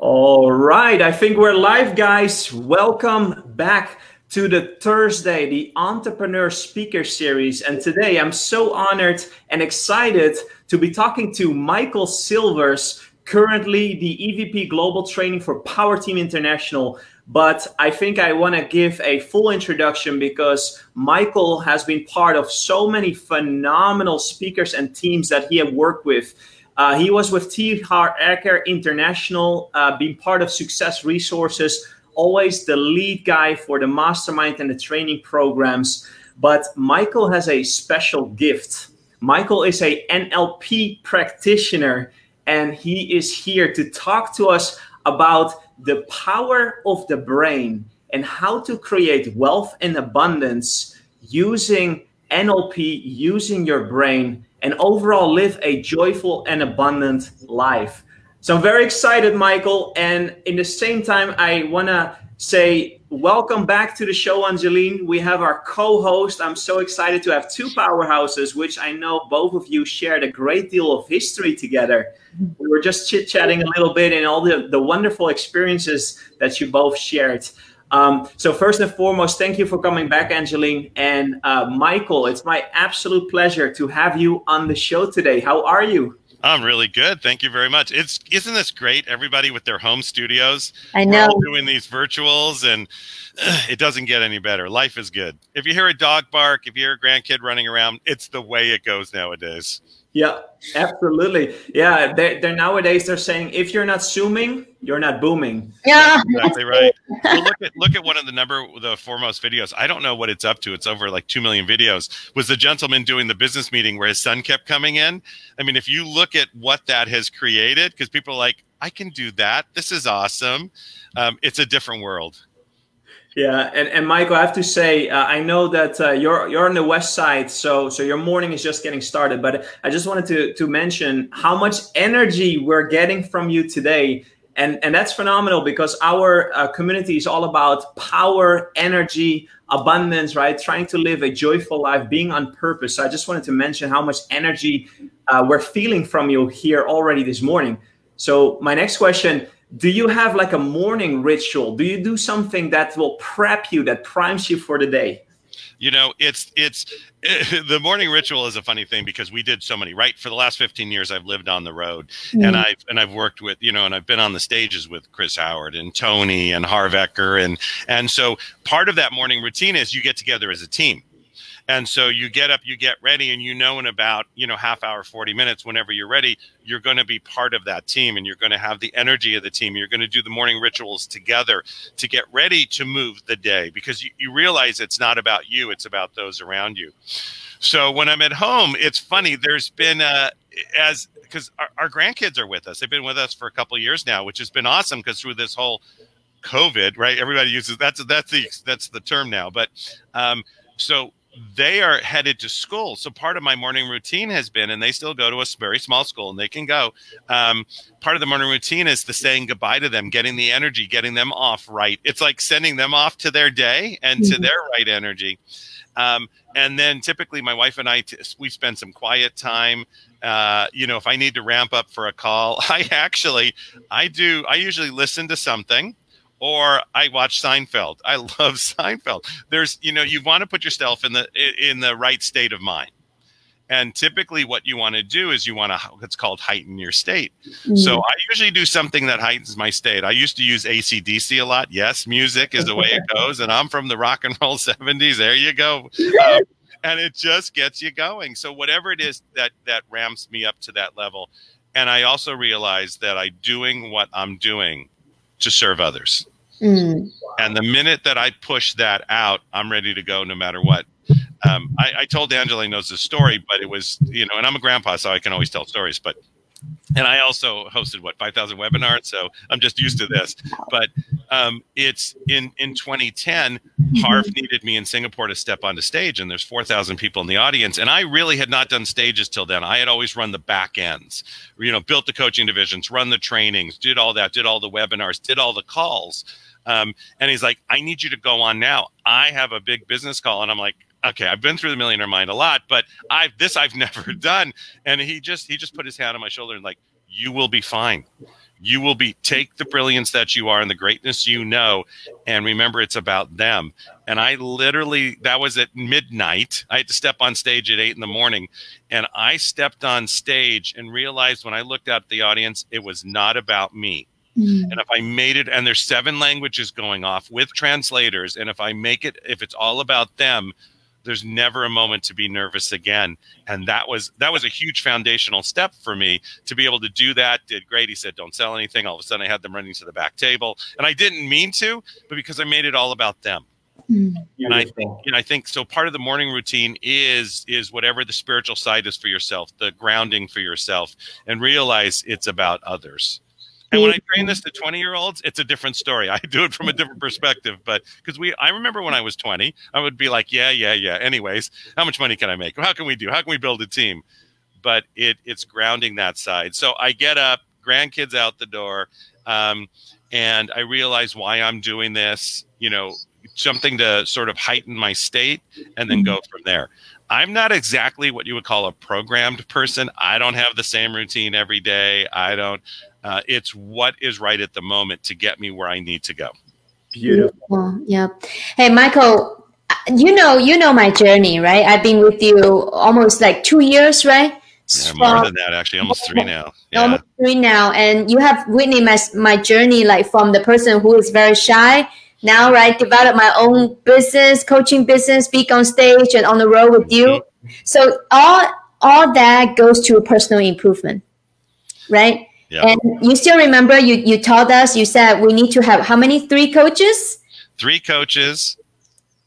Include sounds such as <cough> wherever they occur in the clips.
All right, I think we're live, guys. Welcome back to the Thursday, the Entrepreneur Speaker Series. And today I'm so honored and excited to be talking to Michael Silvers, currently the EVP Global Training for Power Team International. But I think I want to give a full introduction because Michael has been part of so many phenomenal speakers and teams that he had worked with uh, he was with T. Harv Eker International, uh, being part of Success Resources, always the lead guy for the mastermind and the training programs. But Michael has a special gift. Michael is a NLP practitioner, and he is here to talk to us about the power of the brain and how to create wealth and abundance using NLP, using your brain and overall live a joyful and abundant life. So I'm very excited, Michael. And in the same time, I want to say welcome back to the show, Angeline. We have our co host. I'm so excited to have two powerhouses, which I know both of you shared a great deal of history together. We were just chit chatting a little bit and all the, the wonderful experiences that you both shared. Um, so first and foremost, thank you for coming back, Angeline and uh, Michael. It's my absolute pleasure to have you on the show today. How are you? I'm really good. Thank you very much. It's isn't this great? Everybody with their home studios. I know doing these virtuals, and uh, it doesn't get any better. Life is good. If you hear a dog bark, if you hear a grandkid running around, it's the way it goes nowadays. Yeah, absolutely. Yeah, they, they're nowadays they're saying if you're not zooming, you're not booming. Yeah, exactly right. <laughs> well, look at look at one of the number the foremost videos. I don't know what it's up to. It's over like two million videos. Was the gentleman doing the business meeting where his son kept coming in? I mean, if you look at what that has created, because people are like, I can do that. This is awesome. Um, it's a different world. Yeah, and, and Michael, I have to say, uh, I know that uh, you're you're on the west side, so so your morning is just getting started. But I just wanted to to mention how much energy we're getting from you today, and and that's phenomenal because our uh, community is all about power, energy, abundance, right? Trying to live a joyful life, being on purpose. So I just wanted to mention how much energy uh, we're feeling from you here already this morning. So my next question do you have like a morning ritual? Do you do something that will prep you that primes you for the day? You know it's it's <laughs> the morning ritual is a funny thing because we did so many right? For the last 15 years i've lived on the road mm-hmm. and i've and i've worked with you know and i've been on the stages with chris howard and tony and Harv Eker and and so part of that morning routine is you get together as a team and so you get up, you get ready, and you know in about, you know, half hour, 40 minutes, whenever you're ready, you're going to be part of that team and you're going to have the energy of the team. You're going to do the morning rituals together to get ready to move the day because you, you realize it's not about you, it's about those around you. So when I'm at home, it's funny. There's been a, as because our, our, grandkids are with us. They've been with us for a couple years now, which has been awesome because through this whole COVID, right? Everybody uses that's that's the that's the term now. But um, so they are headed to school. So part of my morning routine has been, and they still go to a very small school and they can go. Um, part of the morning routine is the saying goodbye to them, getting the energy, getting them off right. It's like sending them off to their day and to mm-hmm. their right energy. Um, and then typically my wife and I, t- we spend some quiet time. Uh, you know, if I need to ramp up for a call, <laughs> I actually, I do, I usually listen to something or I watch Seinfeld. I <laughs> love Seinfeld. There's, you know, you want to put yourself in the in the right state of mind. And typically, what you want to do is you want to what's called heighten your state. Mm-hmm. So I usually do something that heightens my state. I used to use ACDC a lot. Yes, music is the way it <laughs> goes, and I'm from the rock and roll <laughs> '70s. There you go. Um, and it just gets you going. So whatever it is that that ramps me up to that level, and I also realize that I doing what I'm doing to serve others. Mm. And the minute that I push that out, I'm ready to go no matter what. Um, I, I, told Angela he knows the story, but it was, you know, and I'm a grandpa, so I can always tell stories. But, and I also hosted what 5,000 webinars, so I'm just used to this. But um, it's in in 2010, Harv needed me in Singapore to step onto stage, and there's 4,000 people in the audience, and I really had not done stages till then. I had always run the back ends, you know, built the coaching divisions, run the trainings, did all that, did all the webinars, did all the calls um, and he's like, I need you to go on now. I have a big business call. And I'm like, okay, I've been through the millionaire mind a lot, but I've this I've <laughs> never done. And he just he just put his hand on my shoulder and like, you will be fine. You will be take the brilliance that you are and the greatness you know, and remember it's about them. And I literally that was at midnight. I had to step on stage at eight in the morning, and I stepped on stage and realized when I looked at the audience, it was not about me. Mm. And if I made it, and there's seven languages going off with translators, and if I make it, if it's all about them, there's never a moment to be nervous again and that was that was a huge foundational step for me to be able to do that did great he said don't sell anything all of a sudden i had them running to the back table and i didn't mean to but because i made it all about them mm. and I think, and I think so. Part of the morning routine is is whatever the spiritual side is for yourself, the grounding for yourself, and realize it's about others. And when I train this to 20 year olds, it's a different story. I do it from a different perspective. But because we, I remember when I was 20, I would be like, yeah, yeah, yeah. Anyways, how much money can I make? How can we do? How can we build a team? But it, it's grounding that side. So I get up, grandkids out the door, um, and I realize why I'm doing this. You know, something to sort of heighten my state, and then go mm-hmm. from there. I'm not exactly what you would call a programmed person. I don't have the same routine every day. I don't uh, it's what is right at the moment to get me where I need to go. Beautiful. Yeah. Hey, Michael, you know, you know my journey, right? I've been with you almost like two years, right? Yeah, more than that, actually, almost three now. Yeah. Almost three now, and you have witnessed my, my journey, like from the person who is very shy now, right? Develop my own business, coaching business, speak on stage and on the road with you. So all all that goes to personal improvement, right? Yeah. And you still remember you you told us you said we need to have how many three coaches? Three coaches,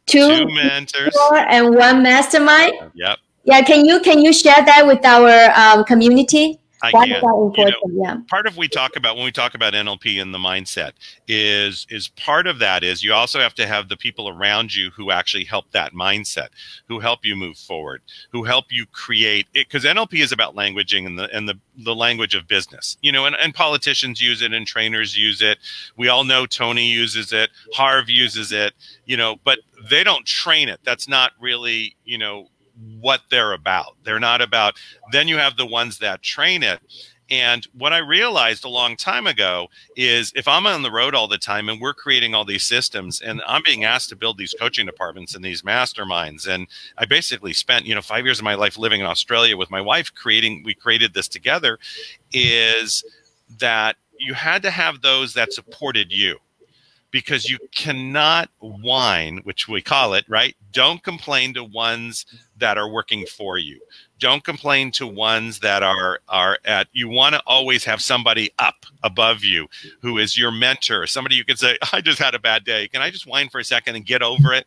two, two mentors, and one mastermind. Yep. Yeah, can you can you share that with our um, community? I can. You know, yeah. Part of we talk about when we talk about NLP and the mindset is is part of that is you also have to have the people around you who actually help that mindset, who help you move forward, who help you create it because NLP is about languaging and the and the, the language of business. You know, and, and politicians use it and trainers use it. We all know Tony uses it, Harv uses it, you know, but they don't train it. That's not really, you know, what they're about. They're not about, then you have the ones that train it. And what I realized a long time ago is if I'm on the road all the time and we're creating all these systems and I'm being asked to build these coaching departments and these masterminds, and I basically spent, you know, five years of my life living in Australia with my wife creating, we created this together, is that you had to have those that supported you because you cannot whine, which we call it, right? Don't complain to ones that are working for you. Don't complain to ones that are are at you want to always have somebody up above you who is your mentor, somebody you can say, I just had a bad day. Can I just whine for a second and get over it?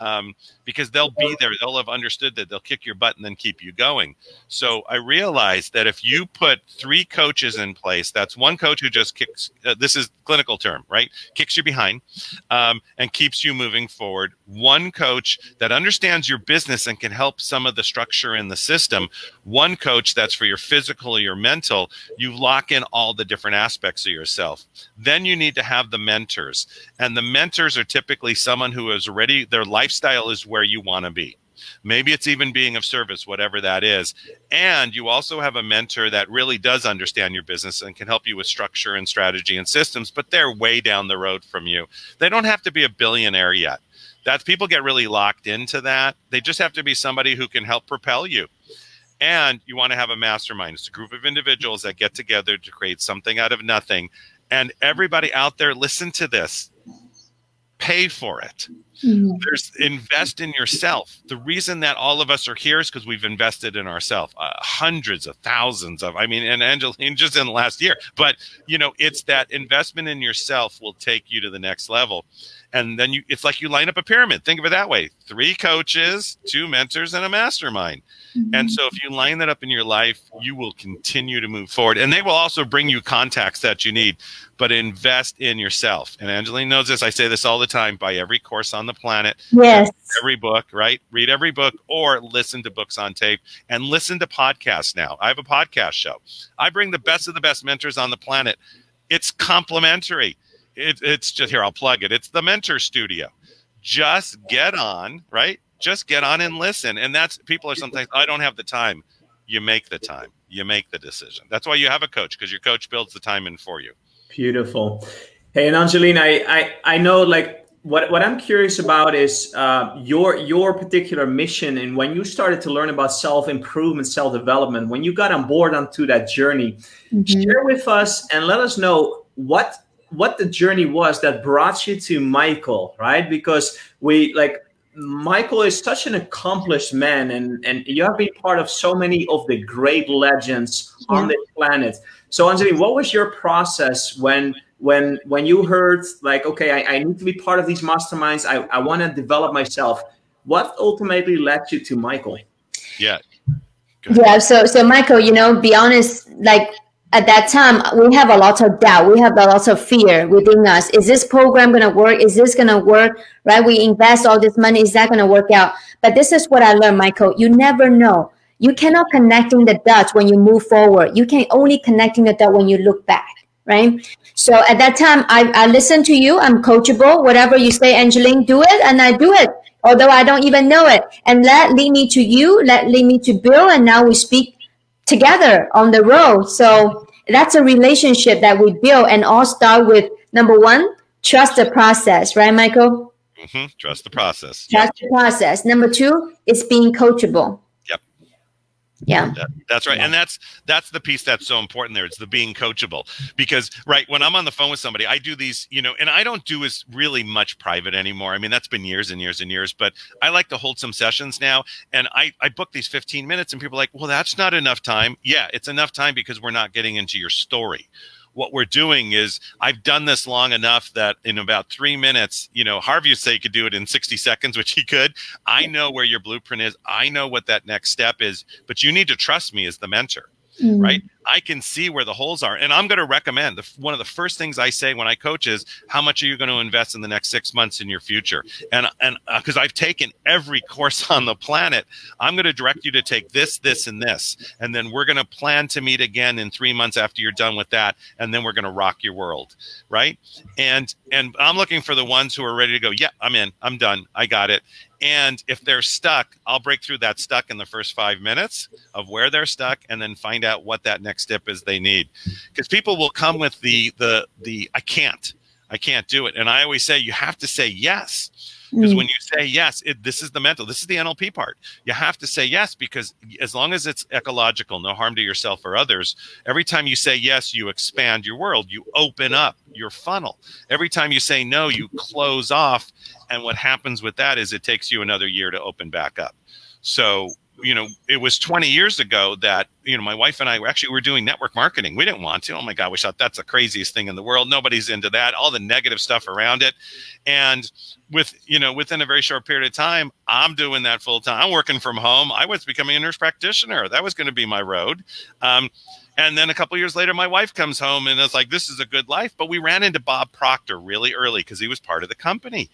um, because they'll be there. They'll have understood that they'll kick your butt and then keep you going. So I realized that if you put three coaches in place, that's one coach who just kicks. Uh, this is clinical term, right? Kicks you behind um, and keeps you moving forward. One coach that understands your business and can help some of the structure in the system. One coach that's for your physical or your mental. You lock in all the different aspects of yourself. Then you need to have the mentors, and the mentors are typically someone who is already their lifestyle is where you want to be. Maybe it's even being of service, whatever that is. And you also have a mentor that really does understand your business and can help you with structure and strategy and systems, but they're way down the road from you. They don't have to be a billionaire yet. That people get really locked into that. They just have to be somebody who can help propel you. And you want to have a mastermind. It's a group of individuals that get together to create something out of nothing. And everybody out there, listen to this pay for it. Mm-hmm. There's invest in yourself. The reason that all of us are here is because we've invested in ourselves. Uh, hundreds of thousands of, I mean, and Angeline <laughs> just in the last year. But you know, it's that investment in yourself will take you to the next level and then you it's like you line up a pyramid think of it that way three coaches two mentors and a mastermind mm-hmm. and so if you line that up in your life you will continue to move forward and they will also bring you contacts that you need but invest in yourself and angeline knows this i say this all the time buy every course on the planet yes every book right read every book or listen to books on tape and listen to podcasts now i have a podcast show i bring the best of the best mentors on the planet it's complimentary it, it's just here. I'll plug it. It's the Mentor Studio. Just get on, right? Just get on and listen. And that's people are sometimes I don't have the time. You make the time. You make the decision. That's why you have a coach because your coach builds the time in for you. Beautiful. Hey, and Angeline, I, I, I know like what, what I'm curious about is uh, your your particular mission and when you started to learn about self improvement, self development, when you got on board onto that journey, mm-hmm. share with us and let us know what what the journey was that brought you to Michael, right? Because we like Michael is such an accomplished man, and and you have been part of so many of the great legends yeah. on the planet. So, Angeline, what was your process when when when you heard like okay I, I need to be part of these masterminds i, I want to develop myself what ultimately led you to michael yeah yeah so so michael you know be honest like at that time we have a lot of doubt. We have a lot of fear within us. Is this program going to work? Is this going to work? Right? We invest all this money. Is that going to work out? But this is what i learned michael. You never know. You cannot connecting the dots when you move forward. You can only connecting the dot when you look back right? So at that time, I, I listen to you. I'm coachable. Whatever you say, Angeline, do it, and I do it, although I don't even know it. And that lead me to you, that lead me to Bill, and now we speak together on the road. So that's a relationship that we build, and all start with number one, trust the process, right, Michael? Mm-hmm. Trust the process. Trust the process. Number two is being coachable yeah. That, that's right. Yeah. and that's that's the piece that's so important there. It's the being coachable. Because right when i'm on the phone with somebody i do these you know and i don't do as really much private anymore. I mean that's been years and years and years but i like to hold some sessions now. And i i book these 15 minutes and people are like well that's not enough time. Yeah it's enough time because we're not getting into your story what we're doing is I've done this long enough that in about three minutes, you know, Harvey would say he could do it in 60 seconds, which he could. I know where your blueprint is. I know what that next step is, but you need to trust me as the mentor mm-hmm. right? I can see where the holes are. And I'm going to recommend the, one of the first things I say when I coach is how much are you going to invest in the next six months in your future? And, and because uh, I've taken every <laughs> course on the planet, I'm going to direct you to take this, this, and this. And then we're going to plan to meet again in three months after you're done with that. And then we're going to rock your world. Right. And, and I'm looking for the ones who are ready to go. Yeah, I'm in. I'm done. I got it. And if they're stuck, I'll break through that stuck in the first five minutes of where they're stuck and then find out what that next step is they need. Because people will come with the the the I can't. I can't do it. And I always say you have to say yes. Because mm. when you say yes, it, this is the mental, this is the NLP part. You have to say yes because as long as it's ecological, no harm to yourself or others, every time you say yes, you expand your world, you open up your funnel. Every time you say no, you close off. And what happens with that is it takes you another year to open back up. So you know, it was 20 years ago that, you know, my wife and I were actually we were doing network marketing. We didn't want to. Oh my God, we thought that's the craziest thing in the world. Nobody's into that, all the negative stuff around it. And with, you know, within a very short period of time, I'm doing that full time. I'm working from home. I was becoming a nurse practitioner. That was going to be my road. Um, and then a couple years later, my wife comes home and it's like, this is a good life. But we ran into Bob Proctor really early because he was part of the company.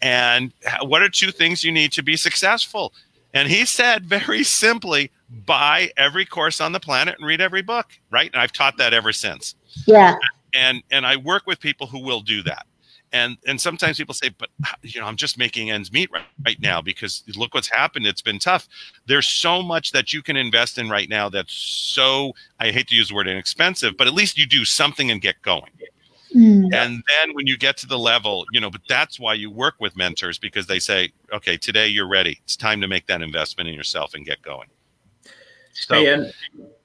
And what are two things you need to be successful? And he said very simply, buy every course on the planet and read every book, right? And I've taught that ever since. Yeah. And and I work with people who will do that. And and sometimes people say, but you know, I'm just making ends meet right, right now because look what's happened. It's been tough. There's so much that you can invest in right now that's so I hate to use the word inexpensive, but at least you do something and get going. Mm. And then when you get to the level, you know, but that's why you work with mentors because they say, okay, today you're ready. It's time to make that investment in yourself and get going. So, hey, and,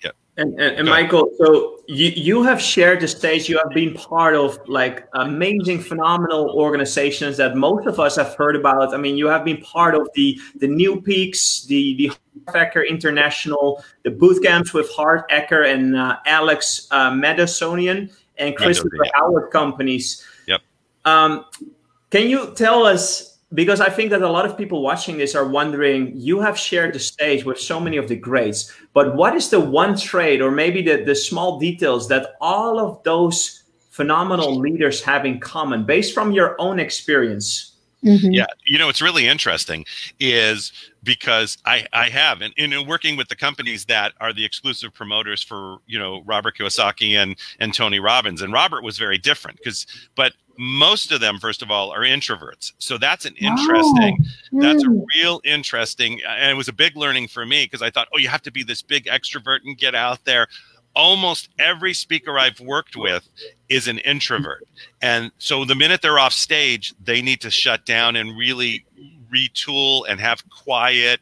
yeah. And, and, and Michael, so you, you have shared the stage. You have been part of like amazing, phenomenal organizations that most of us have heard about. I mean, you have been part of the the New Peaks, the the Eker International, the boot camps with Harv Eker and uh, Alex uh, Mandossian and Christopher. Howard companies. Yep. Um, can you tell us? Because I think that a lot of people watching this are wondering. You have shared the stage with so many of the greats, but what is the one trait, or maybe the the small details that all of those phenomenal leaders have in common, based from your own experience? Mm-hmm. Yeah, you know, it's really interesting is because I, I have, and in working with the companies that are the exclusive promoters for, you know, Robert Kiyosaki and, and Tony Robbins. And Robert was very different because, but most of them, first of all, are introverts. So that's an interesting, oh. that's a mm. real interesting, and it was a big learning for me because I thought, oh, you have to be this big extrovert and get out there almost every speaker I've worked with is an introvert. And so the minute they're off stage, they need to shut down and really retool and have quiet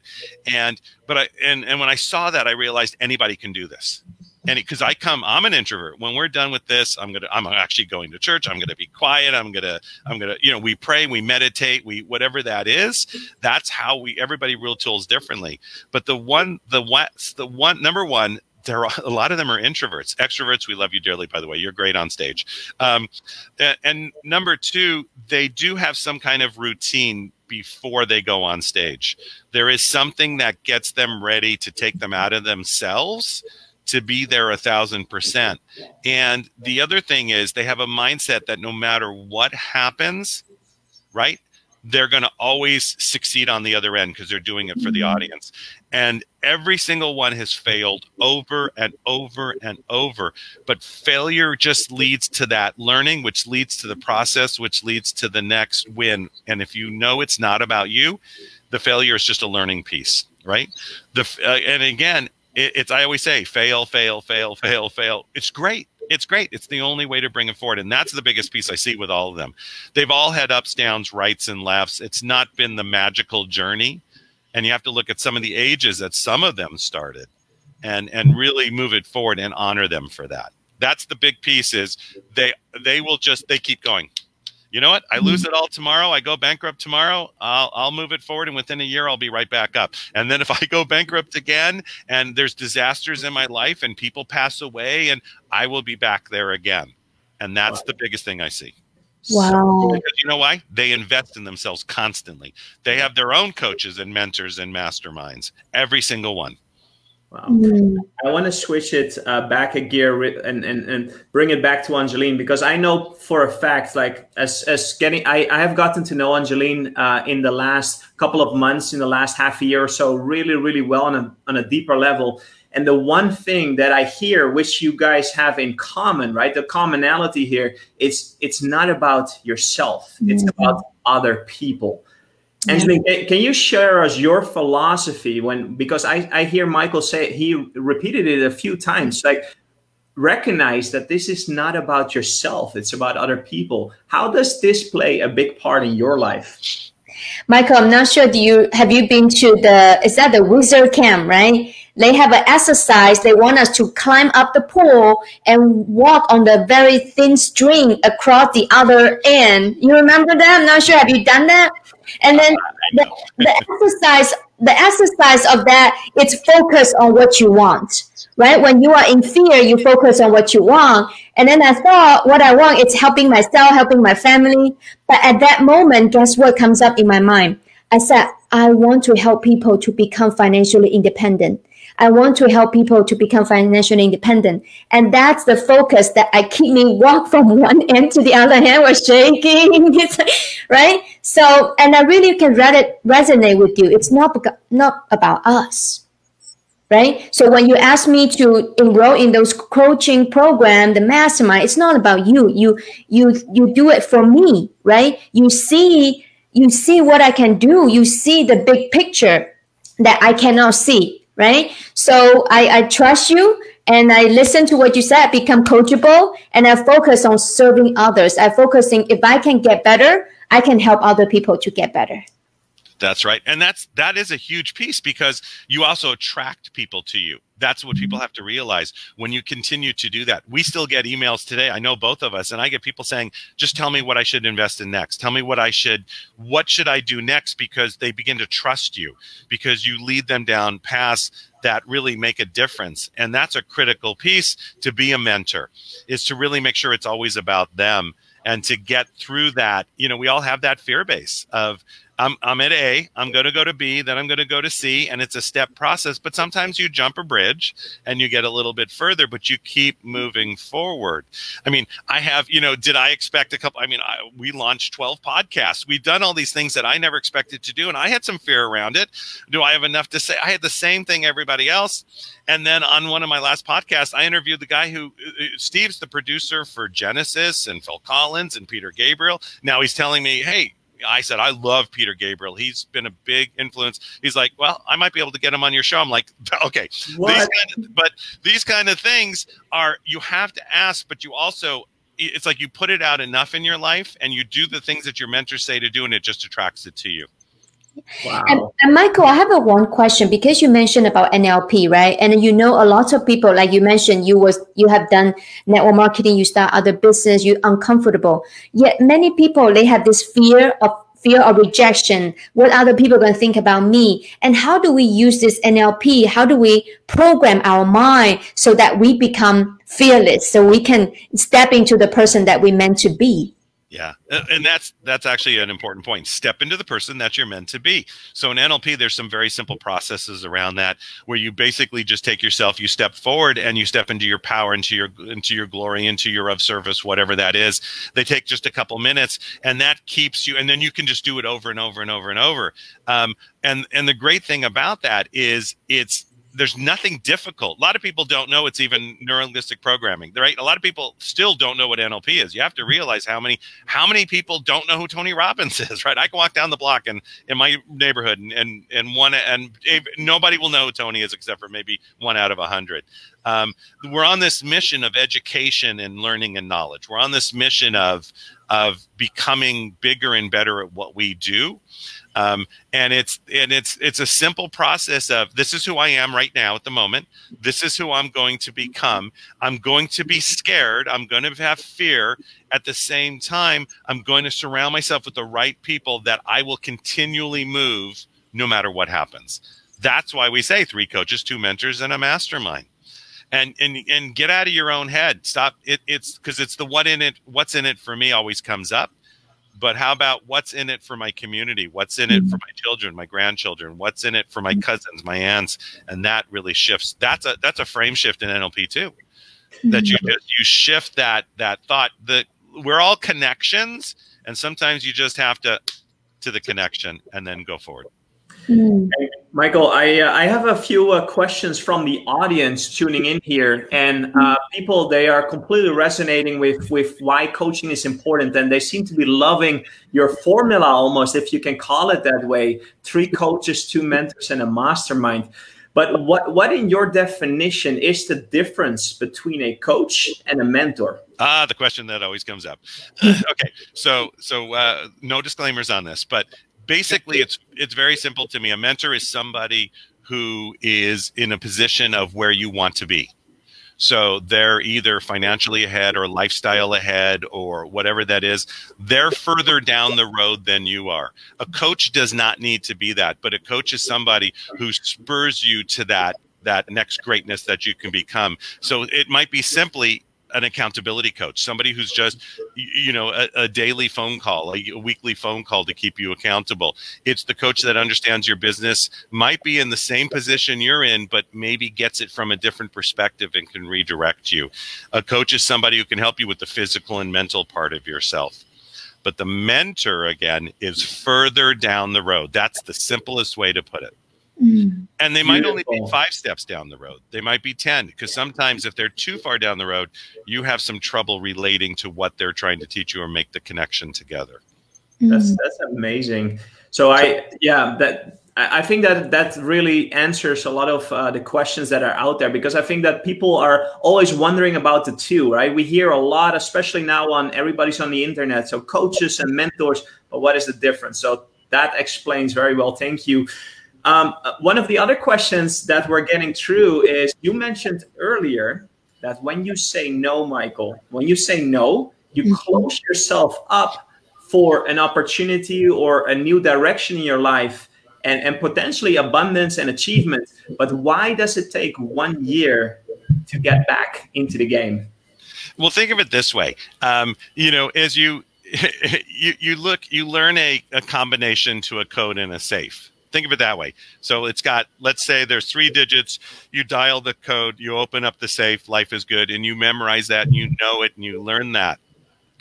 and but I and and when I saw that I realized anybody can do this and because I come, I'm an introvert. When we're done with this, I'm gonna, I'm actually going to church. I'm gonna be quiet. I'm gonna, I'm gonna, you know, we pray, we meditate, we whatever that is. That's how we. Everybody real tools differently. But the one, the what, the one number one. There are <laughs> a lot of them are introverts. Extroverts, we love you dearly. By the way, you're great on stage. Um, and, and number two, they do have some kind of routine before they go on stage. There is something that gets them ready to take them out of themselves to be there a thousand percent. And the other thing is they have a mindset that no matter what happens, right, they're going to always succeed on the other end because they're doing it for the mm-hmm. audience. And every single one has failed over and over and over. But failure just leads to that learning, which leads to the process, which leads to the next win. And if you know it's not about you, the failure is just a learning piece, right? The uh, and again, it, it's I always say fail, fail, fail, fail, fail. It's great. It's great. It's the only way to bring it forward. And that's the biggest piece I see with all of them. They've all had ups, downs, rights, and lefts. It's not been the magical journey. And you have to look at some of the ages that some of them started and and really move it forward and honor them for that. That's the big piece is they they will just they keep going you know what? I lose mm-hmm. it all tomorrow. I go bankrupt tomorrow. I'll, I'll move it forward. And within a year, I'll be right back up. And then if I go bankrupt again and there's disasters in my life and people pass away, and I will be back there again. And that's the biggest thing I see. Wow. Because you know why? They invest in themselves constantly. They have their own coaches and mentors and masterminds, every single one. Wow. Mm. I want to switch it uh, back a gear and, and, and bring it back to Angeline because I know for a fact, like as, as getting, I, I have gotten to know Angeline uh, in the last couple of months, in the last half a year or so, really, really well on a, on a deeper level. And the one thing that I hear, which you guys have in common, right? The commonality here, it's it's not about yourself; it's mm-hmm. about other people. Angeline, can you share us your philosophy when because I, I hear Michael say he repeated it a few times like recognize that this is not about yourself it's about other people. How does this play a big part in your life Michael I'm not sure do you have you been to the is that the wizard camp right? They have an exercise they want us to climb up the pool and walk on the very thin string across the other end. You remember that? I'm not sure have you done that? And then the, the exercise, the exercise of that, it's focus on what you want, right? When you are in fear, you focus on what you want. And then I thought, what I want is helping myself, helping my family. But at that moment, guess what comes up in my mind? I said, I want to help people to become financially independent. I want to help people to become financially independent. And that's the focus that I keep me walk <laughs> from one end to the other hand was shaking. <laughs> right? So, and I really can resonate with you. It's not, not about us. Right. So when you ask me to enroll in those coaching program, the mastermind, it's not about you. You, you, you do it for me, right? You see, you see what I can do. You see the big picture that I cannot see right? So I, I trust you and I listen to what you said, become coachable, and I focus on serving others. I focusing if I can get better, I can help other people to get better. That's right. And that's that is a huge piece because you also attract people to you. That's what people mm-hmm. have to realize when you continue to do that. We still get emails today. I know both of us and I get people saying, "Just tell me what I should invest in next. Tell me what I should what should I do next?" because they begin to trust you because you lead them down paths that really make a difference. And that's a critical piece to be a mentor is to really make sure it's always about them and to get through that. You know, we all have that fear base of I'm, I'm at A, I'm going to go to B, then I'm going to go to C, and it's a step process. But sometimes you jump a bridge and you get a little bit further, but you keep moving forward. I mean, I have, you know, did I expect a couple? I mean, I, we launched 12 podcasts. We've done all these things that I never expected to do, and I had some fear around it. Do I have enough to say? I had the same thing everybody else. And then on one of my last podcasts, I interviewed the guy who, uh, uh, Steve's the producer for Genesis and Phil Collins and Peter Gabriel. Now he's telling me, hey, I said, I love Peter Gabriel. He's been a big influence. He's like, well, I might be able to get him on your show. I'm like, <laughs> okay, these kind of, but these kind of things are you have to ask, but you also it's like you put it out enough in your life and you do the things that your mentors say to do and it just attracts it to you Wow. And, and, Michael, I have a one question because you mentioned about NLP, right? And you know a lot of people, like you mentioned, you was you have done network marketing, you start other business, you uncomfortable. Yet many people they have this fear of fear of rejection. What other people going to think about me? And how do we use this NLP? How do we program our mind so that we become fearless, so we can step into the person that we meant to be? Yeah, and that's that's actually an important point. Step into the person that you're meant to be. So in NLP, there's some very simple processes around that, where you basically just take yourself, you step forward, and you step into your power, into your into your glory, into your of service, whatever that is. They take just a couple minutes, and that keeps you. And then you can just do it over and over and over and over. Um, and and the great thing about that is it's there's nothing difficult. A lot of people don't know it's even neurolinguistic programming, right? A lot of people still don't know what NLP is. You have to realize how many how many people don't know who Tony Robbins <laughs> is, right? I can walk down the block and in my neighborhood and and, and one and nobody will know who Tony is except for maybe one out of a hundred. Um, we're on this mission of education and learning and knowledge. We're on this mission of of becoming bigger and better at what we do. Um, and it's and it's it's a simple process of this is who I am right now at the moment. This is who I'm going to become. I'm going to be scared. I'm going to have fear. At the same time, I'm going to surround myself with the right people that I will continually move no matter what happens. That's why we say three coaches, two mentors, and a mastermind. And and and get out of your own head. Stop it. It's because it's the what in it. What's in it for me always comes up but how about what's in it for my community? What's in it for mm-hmm. my children my grandchildren? What's in it for my mm-hmm. cousins my aunts? And that really shifts that's a that's a frame shift in nlp too that you mm-hmm. just you shift that that thought that we're all connections and sometimes you just have to to the connection and then go forward Mm. Michael, I uh, I have a few uh, questions from the audience tuning in here, and uh, people they are completely resonating with with why coaching is important, and they seem to be loving your formula almost, if you can call it that way: three coaches, two mentors, and a mastermind. But what what in your definition is the difference between a coach and a mentor? Ah, the question that always comes up. <laughs> okay, so so uh, no disclaimers on this, but basically it's it's very simple to me. A mentor is somebody who is in a position of where you want to be. So they're either financially ahead or lifestyle ahead or whatever that is they're further down the road than you are. A coach does not need to be that but a coach is somebody who spurs you to that that next greatness that you can become. So it might be simply an accountability coach, somebody who's just, you know, a, a daily phone call, a, a, weekly phone call to keep you accountable. It's the coach that understands your business, might be in the same position you're in, but maybe gets it from a different perspective and can redirect you. A coach is somebody who can help you with the physical and mental part of yourself. But the mentor, again, is further down the road. That's the simplest way to put it. Mm. And they might only be five steps down the road. They might be 10 because sometimes if they're too far down the road, you have some trouble relating to what they're trying to teach you or make the connection together. That's that's amazing. So I yeah, that I think that that really answers a lot of uh, the questions that are out there because I think that people are always wondering about the two, right? We hear a lot, especially now on everybody's on the internet. So coaches and mentors, but what is the difference? So that explains very well. Thank you. Um, one of the other questions that we're getting through is you mentioned earlier that when you say no, Michael, when you say no, you mm-hmm. close yourself up for an opportunity or a new direction in your life and, and potentially abundance and achievement. But why does it take one year to get back into the game? Well, think of it this way. Um, you know, as you <laughs> you, you look, you learn a, a combination to a code in a safe think of it that way. So it's got, let's say there's three digits. You dial the code, you open up the safe, life is good, and you memorize that and you know it and you learn that.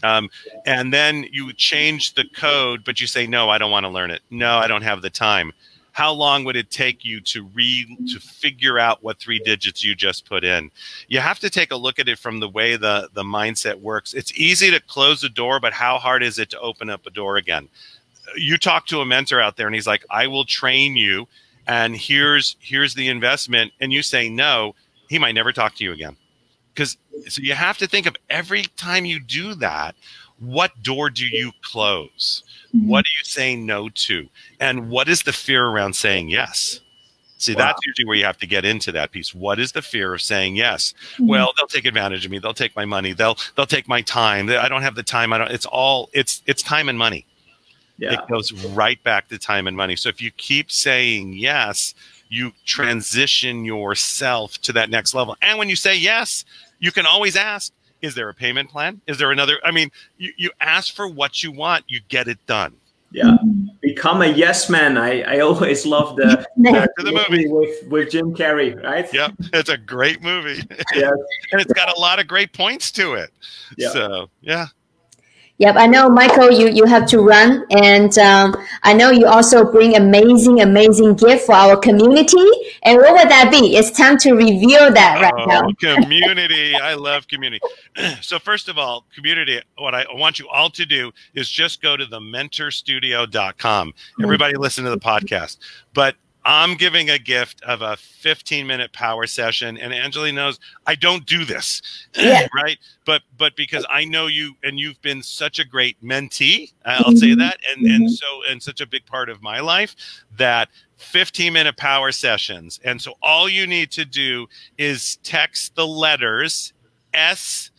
Um, and then you change the code, but you say, no, I don't want to learn it. No, I don't have the time. How long would it take you to read to figure out what three digits you just put in? You have to take a look at it from the way the, the mindset works. It's easy to close a door, but how hard is it to open up a door again? You talk to a mentor out there and he's like, I will train you and here's here's the investment and you say no, he might never talk to you again. Because so you have to think of every time you do that, what door do you close? Mm-hmm. What do you say no to? And what is the fear around saying yes? See, wow. that's usually where you have to get into that piece. What is the fear of saying yes? Mm-hmm. Well, they'll take advantage of me. They'll take my money. They'll they'll take my time. I don't have the time. I don't. It's all. It's it's time and money. Yeah. It goes right back to time and money. So if you keep saying yes, you transition yourself to that next level. And when you say yes, you can always ask, is there a payment plan? Is there another? I mean, you, you ask for what you want, you get it done. Yeah. Become a yes man. I, I always love the, the, the movie with, with Jim Carrey, right? Yep. It's a great movie. Yeah. <laughs> and it's got a lot of great points to it. Yeah. So, yeah. Yep, I know, Michael. You you have to run, and um, I know you also bring amazing, amazing gift for our community. And what would that be? It's time to reveal that right oh, now. community, I love community. <clears throat> so first of all, community. What I want you all to do is just go to the mentorstudio.com. Everybody, listen to the podcast, but I'm giving a gift of a 15 minute power session, and Angeline knows I don't do this, <clears throat> yeah. right? But but because I know you and you've been such a great mentee, I'll mm-hmm. say that, and mm-hmm. and so and such a big part of my life that 15 minute power sessions, and so all you need to do is text the letters S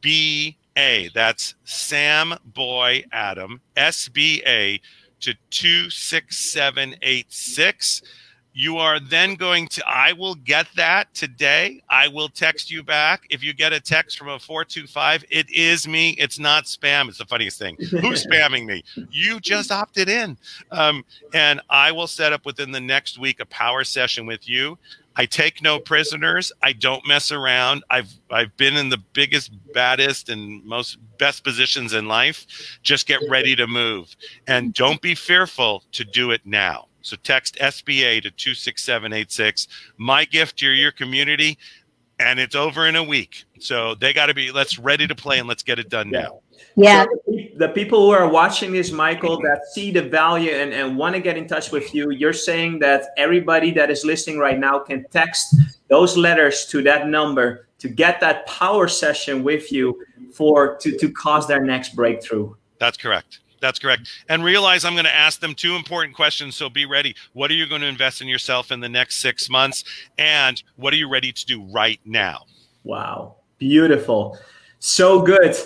B A. That's Sam Boy Adam S B A to 26786. You are then going to, I will get that today. I will text you back. If you get a text from a 425, it is me. It's not spam. It's the funniest thing. Who's <laughs> spamming me? You just opted in. Um, and I will set up within the next week a power session with you. I take no prisoners. I don't mess around. I've I've been in the biggest, baddest, and most best positions in life. Just get ready to move, and don't be fearful to do it now. So text SBA to two six seven eight six. My gift to your community, and it's over in a week. So they got to be. Let's ready to play, and let's get it done now. Yeah. So the people who are watching this, Michael, that see the value and, and want to get in touch with you, you're saying that everybody that is listening right now can text those letters to that number to get that power session with you for to, to cause their next breakthrough. That's correct. That's correct. And realize I'm going to ask them two important questions. So be ready. What are you going to invest in yourself in the next six months? And what are you ready to do right now? Wow. Beautiful. So good.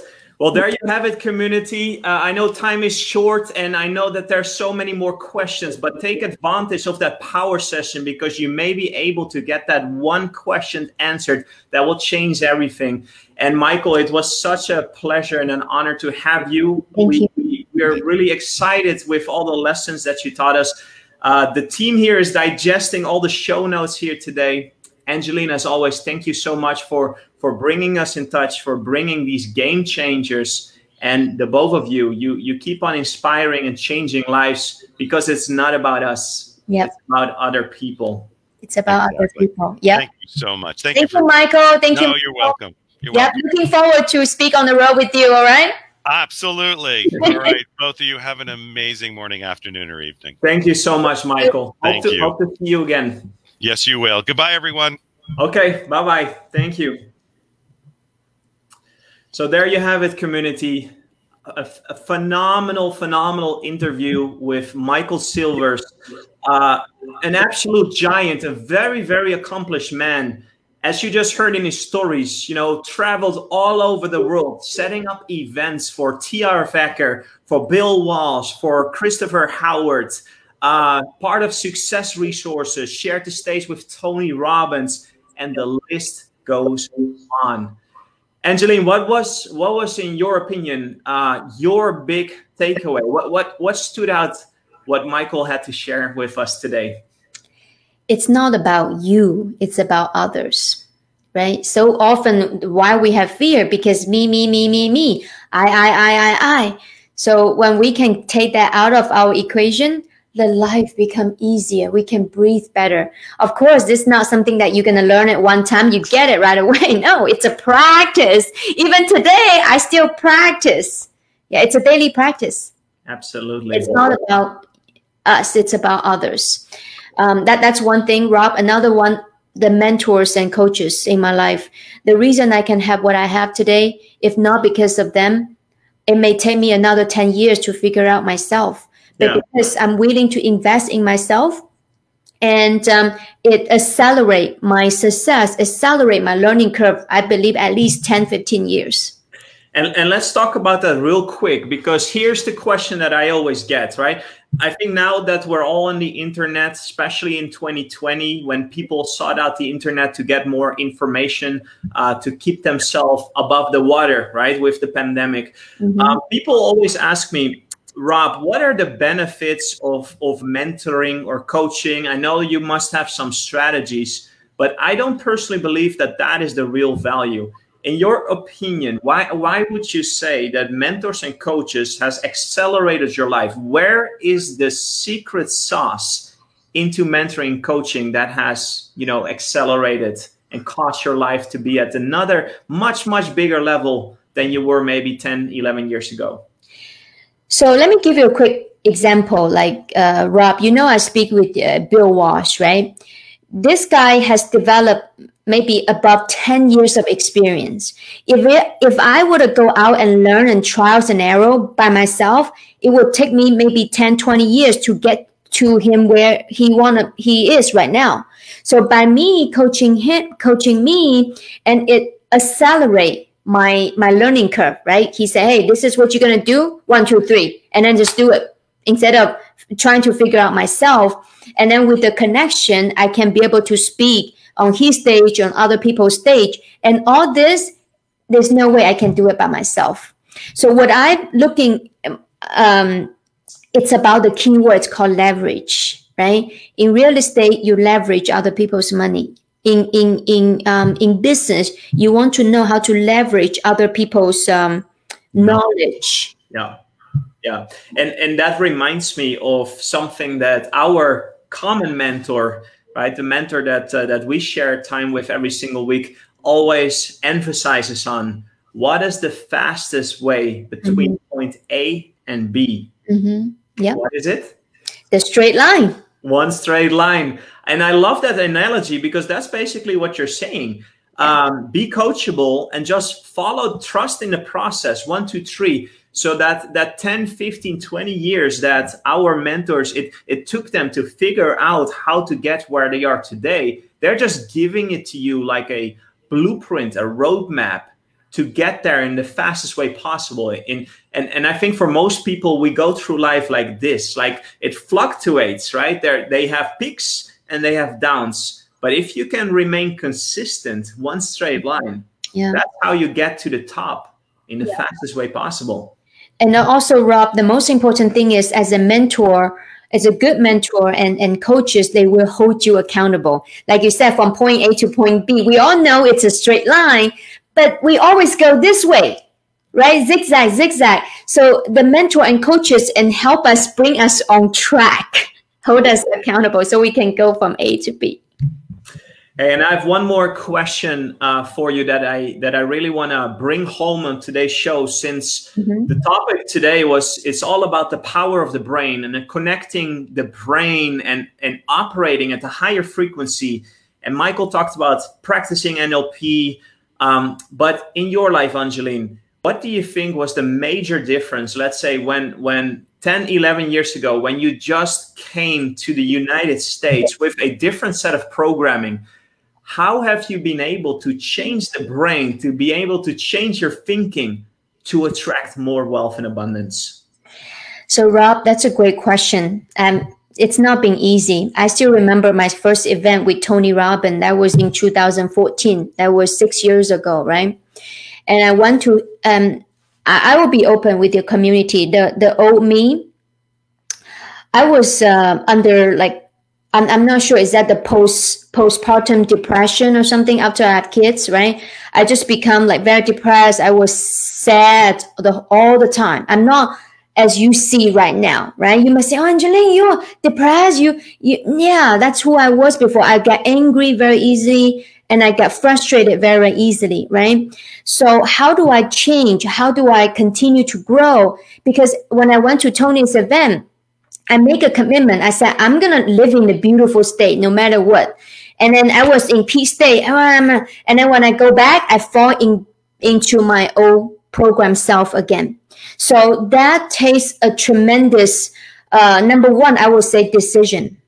Well, there you have it, community. Uh, I know time is short, and I know that there's so many more questions, but take advantage of that power session because you may be able to get that one question answered that will change everything. And Michael, it was such a pleasure and an honor to have you. Thank we, you. We are really excited with all the lessons that you taught us. Uh, the team here is digesting all the show notes here today. Angelina, as always, thank you so much for for bringing us in touch, for bringing these game changers. And the both of you, you you keep on inspiring and changing lives because it's not about us. Yeah. It's about other people. It's about exactly. other people. Yeah. Thank you so much. Thank, Thank you, you, Michael. Thank no, you. you're welcome. You're yep. welcome. Looking forward to speak on the road with you. All right. Absolutely. All <laughs> right. Both of you have an amazing morning, afternoon, or evening. Thank you so much, Michael. Thank hope you. To, hope to see you again. Yes, you will. Goodbye, everyone. Okay. Bye bye. Thank you. So there you have it, community. A, phenomenal, phenomenal interview with Michael Silvers, uh, an absolute giant, a very, very accomplished man. As you just heard in his stories, you know, traveled all over the world, setting up events for T.R. Eker, for Bill Walsh, for Christopher Howard, uh, part of Success Resources, shared the stage with Tony Robbins, and the list goes on. Angeline, what was what was in your opinion uh, your big takeaway? What what what stood out? What Michael had to share with us today? It's not about you; it's about others, right? So often, why we have fear because me, me, me, me, me, I, I, I, I, I. So when we can take that out of our equation, the life become easier we can breathe better of course this is not something that you're going to learn at one time you get it right <laughs> away no it's a practice even today i still practice yeah it's a daily practice Absolutely. It's not about us, it's about others. Um, that that's one thing, Rob. Another one, the mentors and coaches in my life. The reason I can have what I have today, if not because of them, it may take me another 10 years to figure out myself. But yeah. because I'm willing to invest in myself, and um, it accelerate my success, accelerate my learning curve. I believe at least 10, 15 years. And, and let's talk about that real quick because here's the question that I always get, right? I think now that we're all on the internet, especially in 2020, when people sought out the internet to get more information, uh, to keep themselves above the water, right, with the pandemic, mm-hmm. um, people always ask me, Rob, what are the benefits of, of mentoring or coaching? I know you must have some strategies, but I don't personally believe that that is the real value. In your opinion why why would you say that mentors and coaches has accelerated your life? Where is the secret sauce into mentoring coaching that has you know accelerated and caused your life to be at another much much bigger level than you were maybe 10 11 years ago so let me give you a quick example like uh, rob you know i speak with uh, bill walsh right this guy has developed maybe above 10 years of experience. If it, if I were to go out and learn and trials and error by myself, it would take me maybe 10, 20 years to get to him where he wanna he is right now. So by me coaching him, coaching me, and it accelerate my my learning curve, right? He said, Hey, this is what you're gonna do, one, two, three, and then just do it instead of trying to figure out myself. And then with the connection, I can be able to speak on his stage, on other people's stage. And all this, there's no way I can do it by myself. So what I'm looking, um, it's about the keywords called leverage, right? In real estate, you leverage other people's money. In in in um, in business, you want to know how to leverage other people's um, knowledge. Yeah, yeah, and and that reminds me of something that our common mentor right? The mentor that uh, that we share time with every single week always emphasizes on what is the fastest way between mm-hmm. point A and B. Mm-hmm. Yeah. What is it? The straight line. One straight line. And I love that analogy because that's basically what you're saying. Um, be coachable and just follow, trust in the process. One, two, three so that that 10 15 20 years that our mentors it it took them to figure out how to get where they are today they're just giving it to you like a blueprint a roadmap to get there in the fastest way possible in and and i think for most people we go through life like this like it fluctuates right? There they have peaks and they have downs. But if you can remain consistent one straight line yeah. that's how you get to the top in the yeah. fastest way possible. And also rob the most important thing is as a mentor as a good mentor and, and coaches they will hold you accountable. Like you said from point a to point b we all know it's a straight line but we always go this way right zigzag zigzag so the mentor and coaches and help us bring us on track hold us accountable so we can go from a to b Hey, and I have one more question uh, for you that I that I really want to bring home on today's show. Since mm-hmm. the topic today was it's all about the power of the brain and connecting the brain and and operating at a higher frequency. And Michael talked about practicing NLP. Um, but in your life, Angeline, what do you think was the major difference? Let's say when when 10, 11 years ago, when you just came to the United States with a different set of programming how have you been able to change the brain to be able to change your thinking to attract more wealth and abundance? So, Rob, that's a great question. Um, it's not been easy. I still remember my first event with Tony Robbins. That was in 2014. That was six years ago, right? And I want to. Um, I, I will be open with your community. The the old me. I was uh, under like I'm, I'm not sure is that the post postpartum depression or something after I had kids, right? I just become like very depressed. I was sad the, all the time. I'm not as you see right now, right? You must say, "Oh, Angeline, you're depressed." You, you, yeah, that's who I was before. I get angry very easily, and I get frustrated very easily, right? So how do I change? How do I continue to grow? Because when I went to Tony's event, I make a commitment. I said, I'm going to live in the beautiful state no matter what. And then I was in peace state. And then when I go back, I fall in, into my old program self again. So that takes a tremendous, uh, number one, I would say decision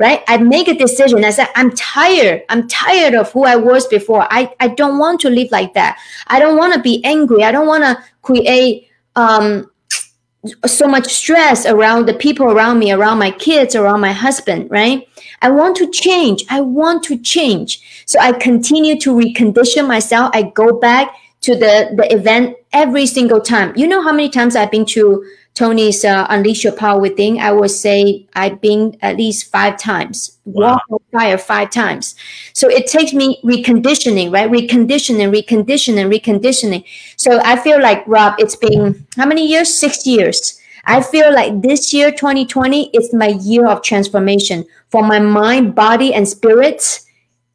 right? I make a decision. I said, I'm tired. I'm tired of who I was before. I, I don't want to live like that. I don't want to be angry. I don't want to create um, so much stress around the people around me, around my kids, around my husband, right? I want to change. I want to change. So I continue to recondition myself. I go back to the, the event every single time. You know how many times I've been to Tony's uh, Unleash Your Power Within, I would say I've been at least five times, wow. walk on fire five times. So it takes me reconditioning, right? Reconditioning, reconditioning, reconditioning. So I feel like, Rob, it's been how many years? Six years. I feel like this year, 2020, is my year of transformation for my mind, body, and spirit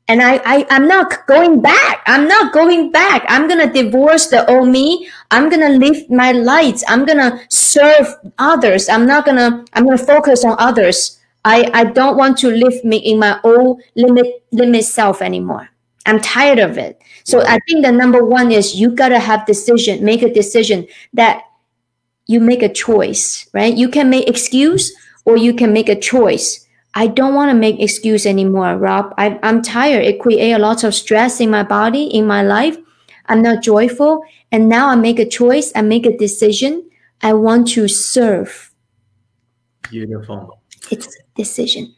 and I, I i'm not going back. I'm not going back. I'm gonna divorce the old me. I'm gonna live my lights. I'm gonna serve others. I'm not gonna i'm gonna focus on others. I i don't want to live me in my old limit limit self anymore. I'm tired of it. So i think the number one is you gotta have decision make a decision that you make a choice right? You can make excuse or you can make a choice I don't want to make excuse anymore, Rob. I, I'm tired. It create a lot of stress in my body, in my life. I'm not joyful. And now I make a choice. I make a decision. I want to serve. Beautiful. It's a decision.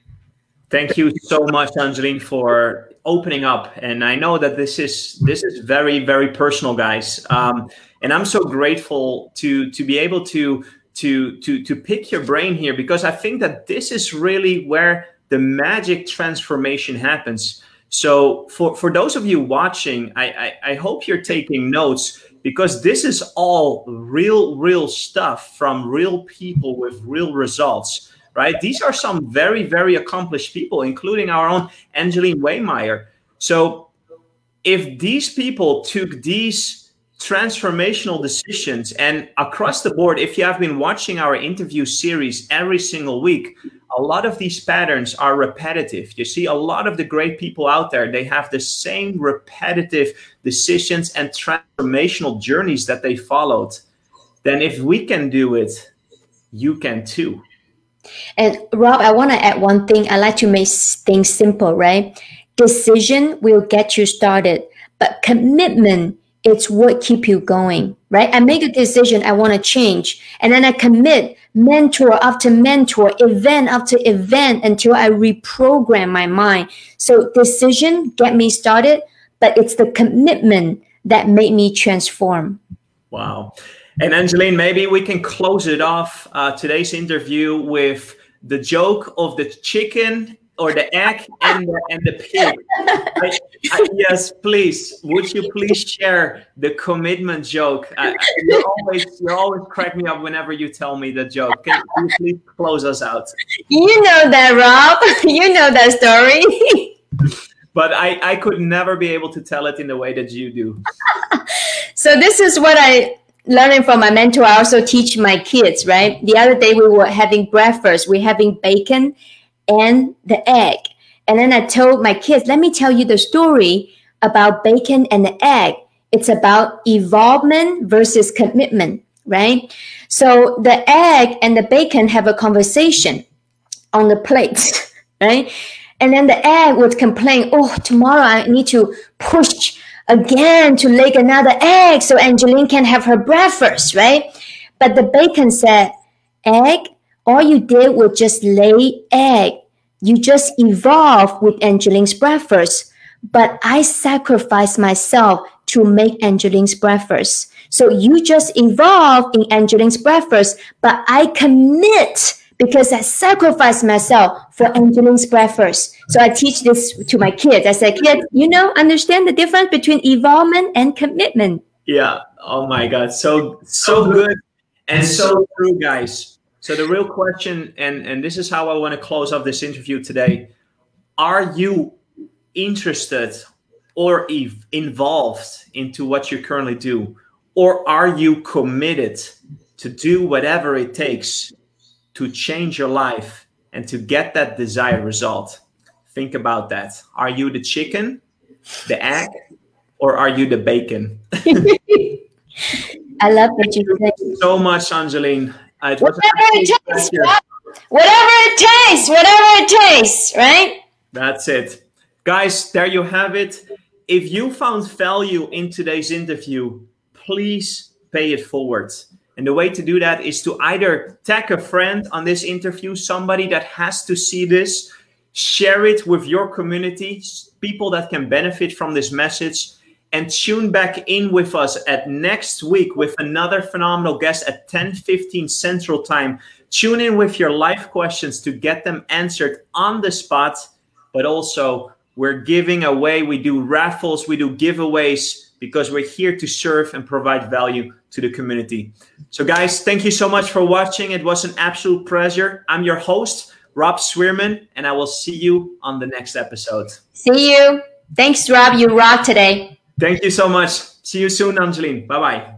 Thank you so much, Angeline, for opening up. And I know that this is this is very very personal, guys. Um, and I'm so grateful to to be able to to to to pick your brain here because I think that this is really where the magic transformation happens. So for for those of you watching, I, I, I hope you're taking notes because this is all real real stuff from real people with real results. Right? These are some very very accomplished people, including our own Angeline Waymeyer. So if these people took these transformational decisions. And across the board, if you have been watching our interview series every single week, a lot of these patterns are repetitive. You see, a lot of the great people out there, they have the same repetitive decisions and transformational journeys that they followed. Then, if we can do it, you can too. And Rob, I want to add one thing. I like to make things simple, right? Decision will get you started, but commitment it's what keep you going right? I make a decision i want to change and then i commit mentor after mentor event after event until i reprogram my mind. So decision get me started but it's the commitment that made me transform. Wow. And angeline maybe we can close it off uh, today's interview with the joke of the chicken or the egg and the, and the pig. <laughs> I, yes, please. Would you please share the commitment joke? Uh, you always you always crack me up whenever you tell me the joke. Can you please close us out? You know that, Rob. <laughs> You know that story. <laughs> but I, I could never be able to tell it in the way that you do. <laughs> so this is what I learning from my mentor. I also teach my kids, right? The other day we were having breakfast. We're having bacon and the egg. And then I told my kids, let me tell you the story about bacon and the egg. It's about evolvement versus commitment, right? So the egg and the bacon have a conversation on the plate, <laughs> right? And then the egg would complain, oh, tomorrow I need to push again to lay another egg so Angeline can have her breakfast, right? But the bacon said, egg, all you did was just lay egg. You just evolved with Angeline's breakfast. But I sacrifice myself to make Angeline's breakfast. So you just evolved in Angeline's breakfast, but I commit because I sacrifice myself for Angeline's breakfast. So I teach this to my kids. I say, kids, you know, understand the difference between evolvement and commitment. Yeah. Oh my God. So so good and so true, guys. So the real question, and and this is how I want to close off this interview today: Are you interested or ev- involved into what you currently do? Or are you committed to do whatever it takes to change your life and to get that desired result? Think about that. Are you the chicken, the egg, or are you the bacon? <laughs> I love what you said. So much, Angeline. Whatever it takes, whatever it takes, whatever it takes, right? That's it. Guys, there you have it. If you found value in today's interview, please pay it forward. And the way to do that is to either tag a friend on this interview, somebody that has to see this, share it with your community, people that can benefit from this message, and tune back in with us at next week with another phenomenal guest at 10:15 Central Time. Tune in with your live questions to get them answered on the spot, but also we're giving away, we do raffles, we do giveaways because we're here to serve and provide value to the community. So guys, thank you so much for watching. It was an absolute pleasure. I'm your host, Rob Swierman, and I will see you on the next episode. See you. Thanks, Rob. You rock today. Thank you so much. See you soon, Angeline. Bye bye.